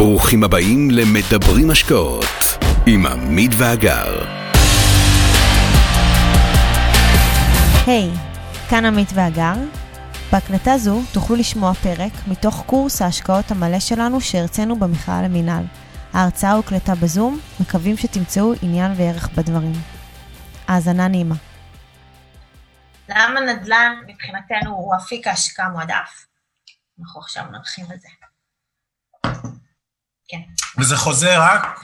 ברוכים הבאים למדברים השקעות עם עמית ואגר. היי, hey, כאן עמית ואגר. בהקלטה זו תוכלו לשמוע פרק מתוך קורס ההשקעות המלא שלנו שהרצינו במכלל למינהל. ההרצאה הוקלטה בזום, מקווים שתמצאו עניין וערך בדברים. האזנה נעימה. למה נדל"ן מבחינתנו הוא אפיק ההשקעה מועדף? אנחנו עכשיו נרחיב על זה. כן. וזה חוזר רק,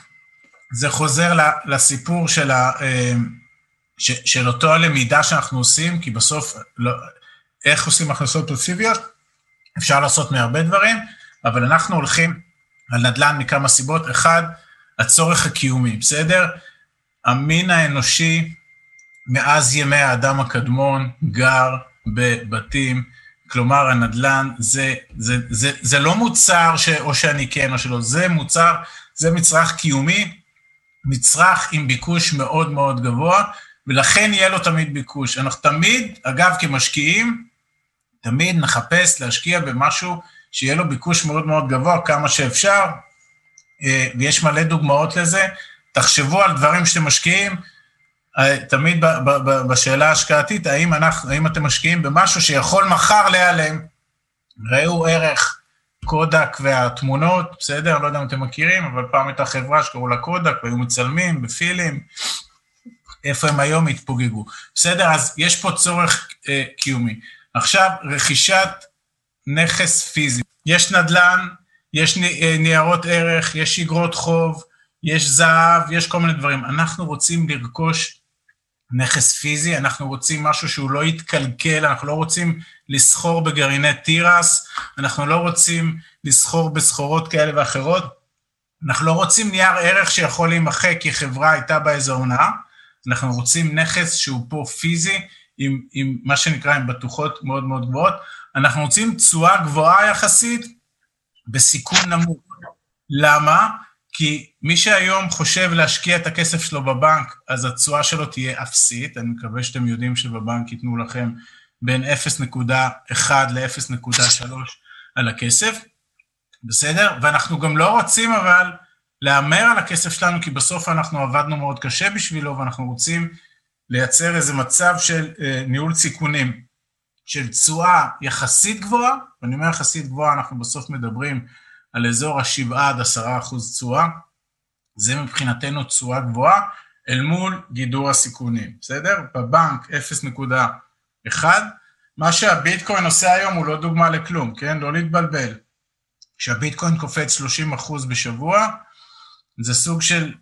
זה חוזר לסיפור של, ה, אה, של אותו הלמידה שאנחנו עושים, כי בסוף, לא, איך עושים הכנסות פסיביות? אפשר לעשות מהרבה דברים, אבל אנחנו הולכים על נדל"ן מכמה סיבות. אחד, הצורך הקיומי, בסדר? המין האנושי מאז ימי האדם הקדמון גר בבתים, כלומר הנדל"ן זה, זה, זה, זה לא מוצר ש, או שאני כן או שלא, זה מוצר, זה מצרך קיומי, מצרך עם ביקוש מאוד מאוד גבוה, ולכן יהיה לו תמיד ביקוש. אנחנו תמיד, אגב, כמשקיעים, תמיד נחפש להשקיע במשהו שיהיה לו ביקוש מאוד מאוד גבוה, כמה שאפשר, אה, ויש מלא דוגמאות לזה. תחשבו על דברים שאתם משקיעים, תמיד בשאלה ההשקעתית, האם, אנחנו, האם אתם משקיעים במשהו שיכול מחר להיעלם? ראו ערך קודק והתמונות, בסדר? לא יודע אם אתם מכירים, אבל פעם הייתה חברה שקראו לה קודק, והיו מצלמים בפילים, איפה הם היום התפוגגו. בסדר? אז יש פה צורך אה, קיומי. עכשיו, רכישת נכס פיזי. יש נדל"ן, יש אה, ניירות ערך, יש אגרות חוב, יש זהב, יש כל מיני דברים. אנחנו רוצים לרכוש נכס פיזי, אנחנו רוצים משהו שהוא לא יתקלקל, אנחנו לא רוצים לסחור בגרעיני תירס, אנחנו לא רוצים לסחור בסחורות כאלה ואחרות, אנחנו לא רוצים נייר ערך שיכול להימחק כי חברה הייתה באיזו הונאה, אנחנו רוצים נכס שהוא פה פיזי, עם, עם מה שנקרא, עם בטוחות מאוד מאוד גבוהות, אנחנו רוצים תשואה גבוהה יחסית בסיכון נמוך. למה? כי מי שהיום חושב להשקיע את הכסף שלו בבנק, אז התשואה שלו תהיה אפסית, אני מקווה שאתם יודעים שבבנק ייתנו לכם בין 0.1 ל-0.3 על הכסף, בסדר? ואנחנו גם לא רוצים אבל להמר על הכסף שלנו, כי בסוף אנחנו עבדנו מאוד קשה בשבילו, ואנחנו רוצים לייצר איזה מצב של אה, ניהול סיכונים, של תשואה יחסית גבוהה, ואני אומר יחסית גבוהה, אנחנו בסוף מדברים על אזור ה-7 עד 10 אחוז תשואה, זה מבחינתנו תשואה גבוהה, אל מול גידור הסיכונים, בסדר? בבנק 0.1, מה שהביטקוין עושה היום הוא לא דוגמה לכלום, כן? לא להתבלבל. כשהביטקוין קופץ 30 אחוז בשבוע, זה סוג של,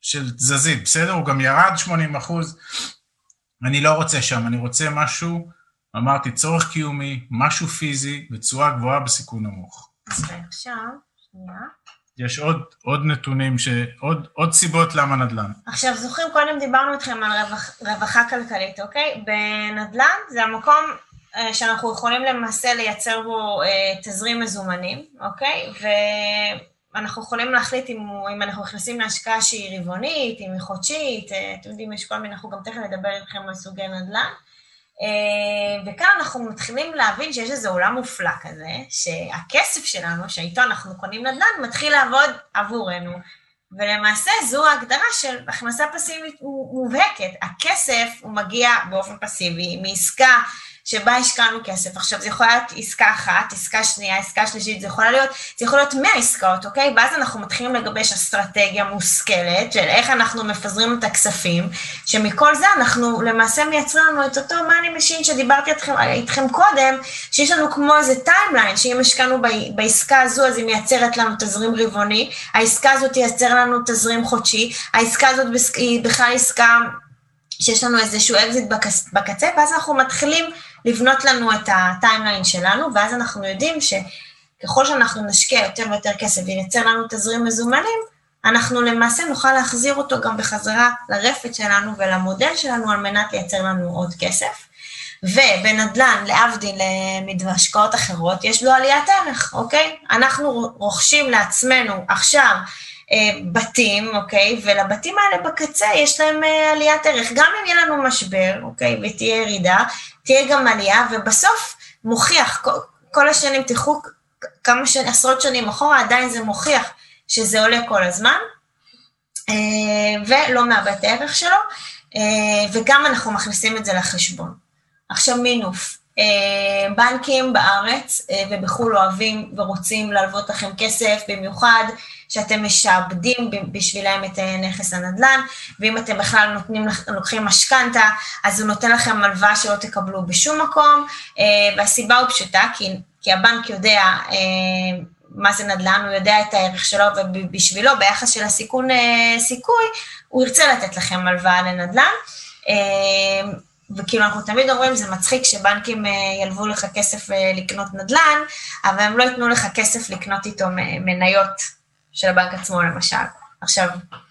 של תזזית, בסדר? הוא גם ירד 80 אחוז. אני לא רוצה שם, אני רוצה משהו, אמרתי, צורך קיומי, משהו פיזי, בתשואה גבוהה בסיכון נמוך. ועכשיו, שנייה. יש עוד, עוד נתונים, ש... עוד, עוד סיבות למה נדל"ן. עכשיו, זוכרים, קודם דיברנו איתכם על רווח, רווחה כלכלית, אוקיי? בנדל"ן זה המקום אה, שאנחנו יכולים למעשה לייצר בו אה, תזרים מזומנים, אוקיי? ואנחנו יכולים להחליט אם, אם אנחנו נכנסים להשקעה שהיא רבעונית, אם היא חודשית, אה, אתם יודעים, יש כל מיני, אנחנו גם תכף נדבר איתכם על סוגי נדל"ן. אה, וכאן אנחנו מתחילים להבין שיש איזה עולם מופלא כזה, שהכסף שלנו, שאיתו אנחנו קונים נדל"ן, מתחיל לעבוד עבורנו. ולמעשה זו ההגדרה של הכנסה פסיבית מובהקת. הכסף הוא מגיע באופן פסיבי מעסקה שבה השקענו כסף. עכשיו, זה יכול להיות עסקה אחת, עסקה שנייה, עסקה שלישית, זה יכול להיות, זה יכול להיות 100 עסקאות, אוקיי? ואז אנחנו מתחילים לגבש אסטרטגיה מושכלת של איך אנחנו מפזרים את הכספים, שמכל זה אנחנו למעשה מייצרים לנו את אותו money machine שדיברתי איתכם, איתכם קודם, שיש לנו כמו איזה timeline, שאם השקענו בעסקה הזו, אז היא מייצרת לנו תזרים רבעוני, העסקה הזאת תייצר לנו תזרים חודשי, העסקה הזאת היא בכלל עסקה... שיש לנו איזשהו אקזיט בקצה, ואז אנחנו מתחילים לבנות לנו את ה timeline שלנו, ואז אנחנו יודעים שככל שאנחנו נשקיע יותר ויותר כסף וייצר לנו תזרים מזומנים, אנחנו למעשה נוכל להחזיר אותו גם בחזרה לרפת שלנו ולמודל שלנו על מנת לייצר לנו עוד כסף. ובנדל"ן, להבדיל מהשקעות אחרות, יש לו עליית ערך, אוקיי? אנחנו רוכשים לעצמנו עכשיו אה, בתים, אוקיי? ולבתים האלה בקצה יש להם אה, עליית ערך. גם אם יהיה לנו משבר, אוקיי? ותהיה ירידה, תהיה גם עלייה, ובסוף מוכיח, כל, השנים, תלכו כמה שנים, עשרות שנים אחורה, עדיין זה מוכיח שזה עולה כל הזמן, ולא מאבד את הערך שלו, וגם אנחנו מכניסים את זה לחשבון. עכשיו מינוף, אה, בנקים בארץ אה, ובחו"ל אוהבים ורוצים להלוות לכם כסף, במיוחד שאתם משעבדים בשבילם את אה, נכס הנדל"ן, ואם אתם בכלל נותנים, לוקחים משכנתה, אז הוא נותן לכם הלוואה שלא תקבלו בשום מקום, והסיבה היא פשוטה, כי, כי הבנק יודע מה זה נדל"ן, הוא יודע את הערך שלו, ובשבילו, ביחס של הסיכון סיכוי, הוא ירצה לתת לכם הלוואה לנדל"ן. וכאילו אנחנו תמיד אומרים, זה מצחיק שבנקים אה, ילוו לך כסף אה, לקנות נדל"ן, אבל הם לא ייתנו לך כסף לקנות איתו מניות של הבנק עצמו למשל. עכשיו,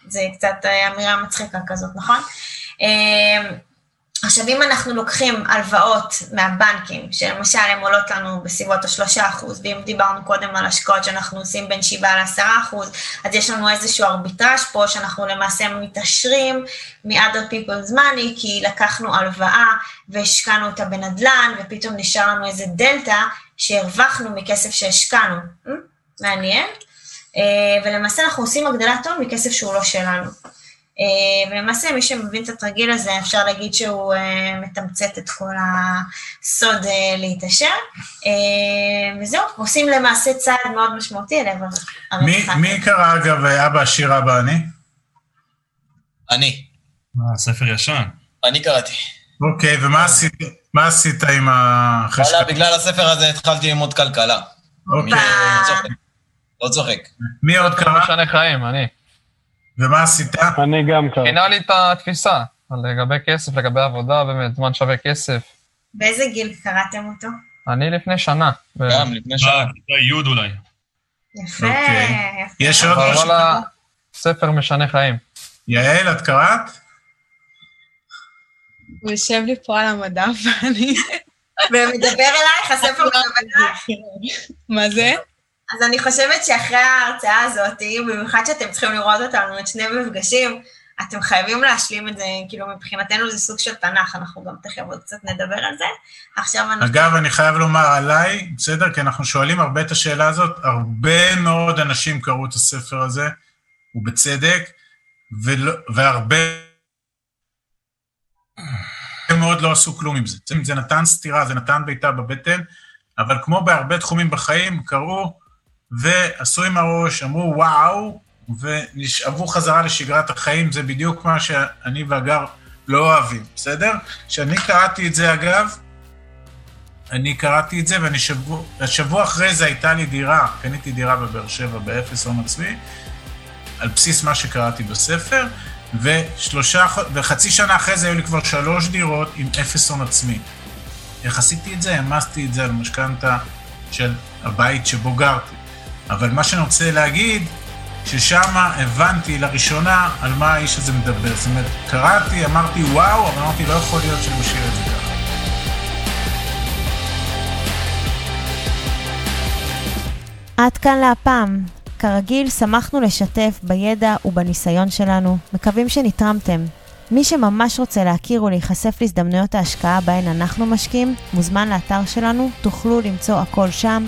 זה קצת אה, אמירה מצחיקה כזאת, נכון? עכשיו, אם אנחנו לוקחים הלוואות מהבנקים, שלמשל הן עולות לנו בסביבות השלושה אחוז, ואם דיברנו קודם על השקעות שאנחנו עושים בין שבעה לעשרה אחוז, אז יש לנו איזשהו ארביטראז' פה שאנחנו למעשה מתעשרים מ-other people's money, כי לקחנו הלוואה והשקענו אותה בנדל"ן, ופתאום נשאר לנו איזה דלתא שהרווחנו מכסף שהשקענו. מעניין. אה, ולמעשה אנחנו עושים הגדלת הון מכסף שהוא לא שלנו. אה, ולמעשה מי שמבין את התרגיל הזה, אפשר להגיד שהוא אה, מתמצת את כל הסוד להתעשר. וזהו, עושים למעשה צעד מאוד משמעותי אל עבר הרווחה. מי קרא אגב אבא עשיר אבא אני? אני. מה, ספר ישן. אני קראתי. אוקיי, ומה עשית, מה עשית עם החשק? וואלה, בגלל הספר הזה התחלתי ללמוד כלכלה. אוקיי. לא צוחק. מי עוד קרא? משנה חיים, אני. ומה עשית? אני גם ככה. שינה לי את התפיסה, לגבי כסף, לגבי עבודה, באמת, זמן שווה כסף. באיזה גיל קראתם אותו? אני לפני שנה. גם, לפני שנה. כיתה י' אולי. יפה, אוקיי. יפה. יש עוד משהו? ספר משנה חיים. יעל, את קראת? הוא יושב לי פה על המדף ואני... ומדבר אלייך, הספר מדבר אלייך? מה זה? אז אני חושבת שאחרי ההרצאה הזאת, במיוחד שאתם צריכים לראות אותנו את שני מפגשים, אתם חייבים להשלים את זה, כאילו מבחינתנו זה סוג של תנ"ך, אנחנו גם תכף עוד קצת נדבר על זה. עכשיו אנחנו... אגב, אני חייב לומר עליי, בסדר? כי אנחנו שואלים הרבה את השאלה הזאת, הרבה מאוד אנשים קראו את הספר הזה, ובצדק, ולא, והרבה מאוד לא עשו כלום עם זה. זה נתן סטירה, זה נתן בעיטה בבטן, אבל כמו בהרבה תחומים בחיים, קראו ועשו עם הראש, אמרו וואו, ונשאבו חזרה לשגרת החיים, זה בדיוק מה שאני והגר לא אוהבים, בסדר? כשאני קראתי את זה, אגב, אני קראתי את זה, ואני שבוע, שבוע אחרי זה הייתה לי דירה, קניתי דירה בבאר שבע באפס הון עצמי, על בסיס מה שקראתי בספר, ושלושה, וחצי שנה אחרי זה היו לי כבר שלוש דירות עם אפס הון עצמי. איך עשיתי את זה? העמסתי את זה על משכנתה של הבית שבו גרתי. אבל מה שאני רוצה להגיד, ששם הבנתי לראשונה על מה האיש הזה מדבר. זאת אומרת, קראתי, אמרתי וואו, אבל אמרתי, לא יכול להיות שאני משאיר את זה ככה. עד כאן להפעם. כרגיל, שמחנו לשתף בידע ובניסיון שלנו. מקווים שנתרמתם. מי שממש רוצה להכיר ולהיחשף להזדמנויות ההשקעה בהן אנחנו משקיעים, מוזמן לאתר שלנו, תוכלו למצוא הכל שם.